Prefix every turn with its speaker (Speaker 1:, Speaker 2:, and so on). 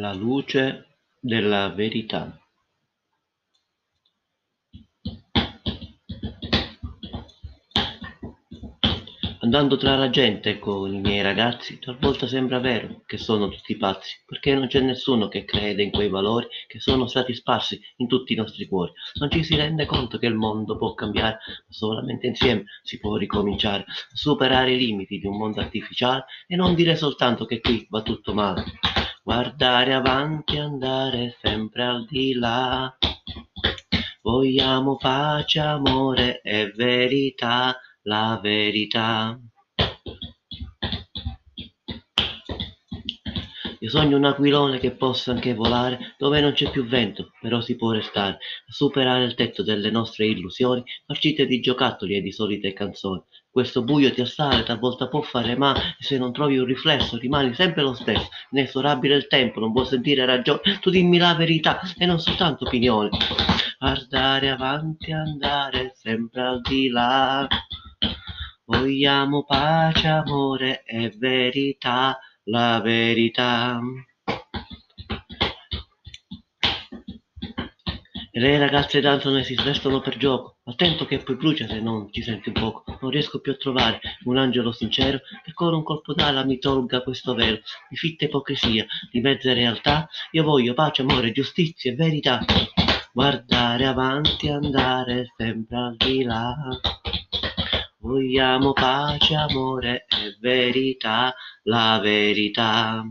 Speaker 1: La luce della verità. Andando tra la gente con i miei ragazzi, talvolta sembra vero che sono tutti pazzi, perché non c'è nessuno che crede in quei valori che sono stati sparsi in tutti i nostri cuori. Non ci si rende conto che il mondo può cambiare, ma solamente insieme si può ricominciare, a superare i limiti di un mondo artificiale e non dire soltanto che qui va tutto male. Guardare avanti, andare sempre al di là. Vogliamo pace, amore e verità la verità. Io sogno un aquilone che possa anche volare dove non c'è più vento, però si può restare, a superare il tetto delle nostre illusioni, farcite di giocattoli e di solite canzoni. Questo buio ti assale, talvolta può fare male, se non trovi un riflesso rimani sempre lo stesso, inesorabile il tempo, non vuoi sentire ragione, tu dimmi la verità e non soltanto opinioni. Guardare avanti, andare sempre al di là. Vogliamo pace, amore e verità, la verità. Le ragazze danzano e si svestono per gioco. Attento che poi brucia se non ci senti un poco. Non riesco più a trovare un angelo sincero che con un colpo d'ala mi tolga questo velo di fitta ipocrisia, di mezza realtà. Io voglio pace, amore, giustizia e verità. Guardare avanti, andare sempre al di là. Vogliamo pace, amore e verità, la verità.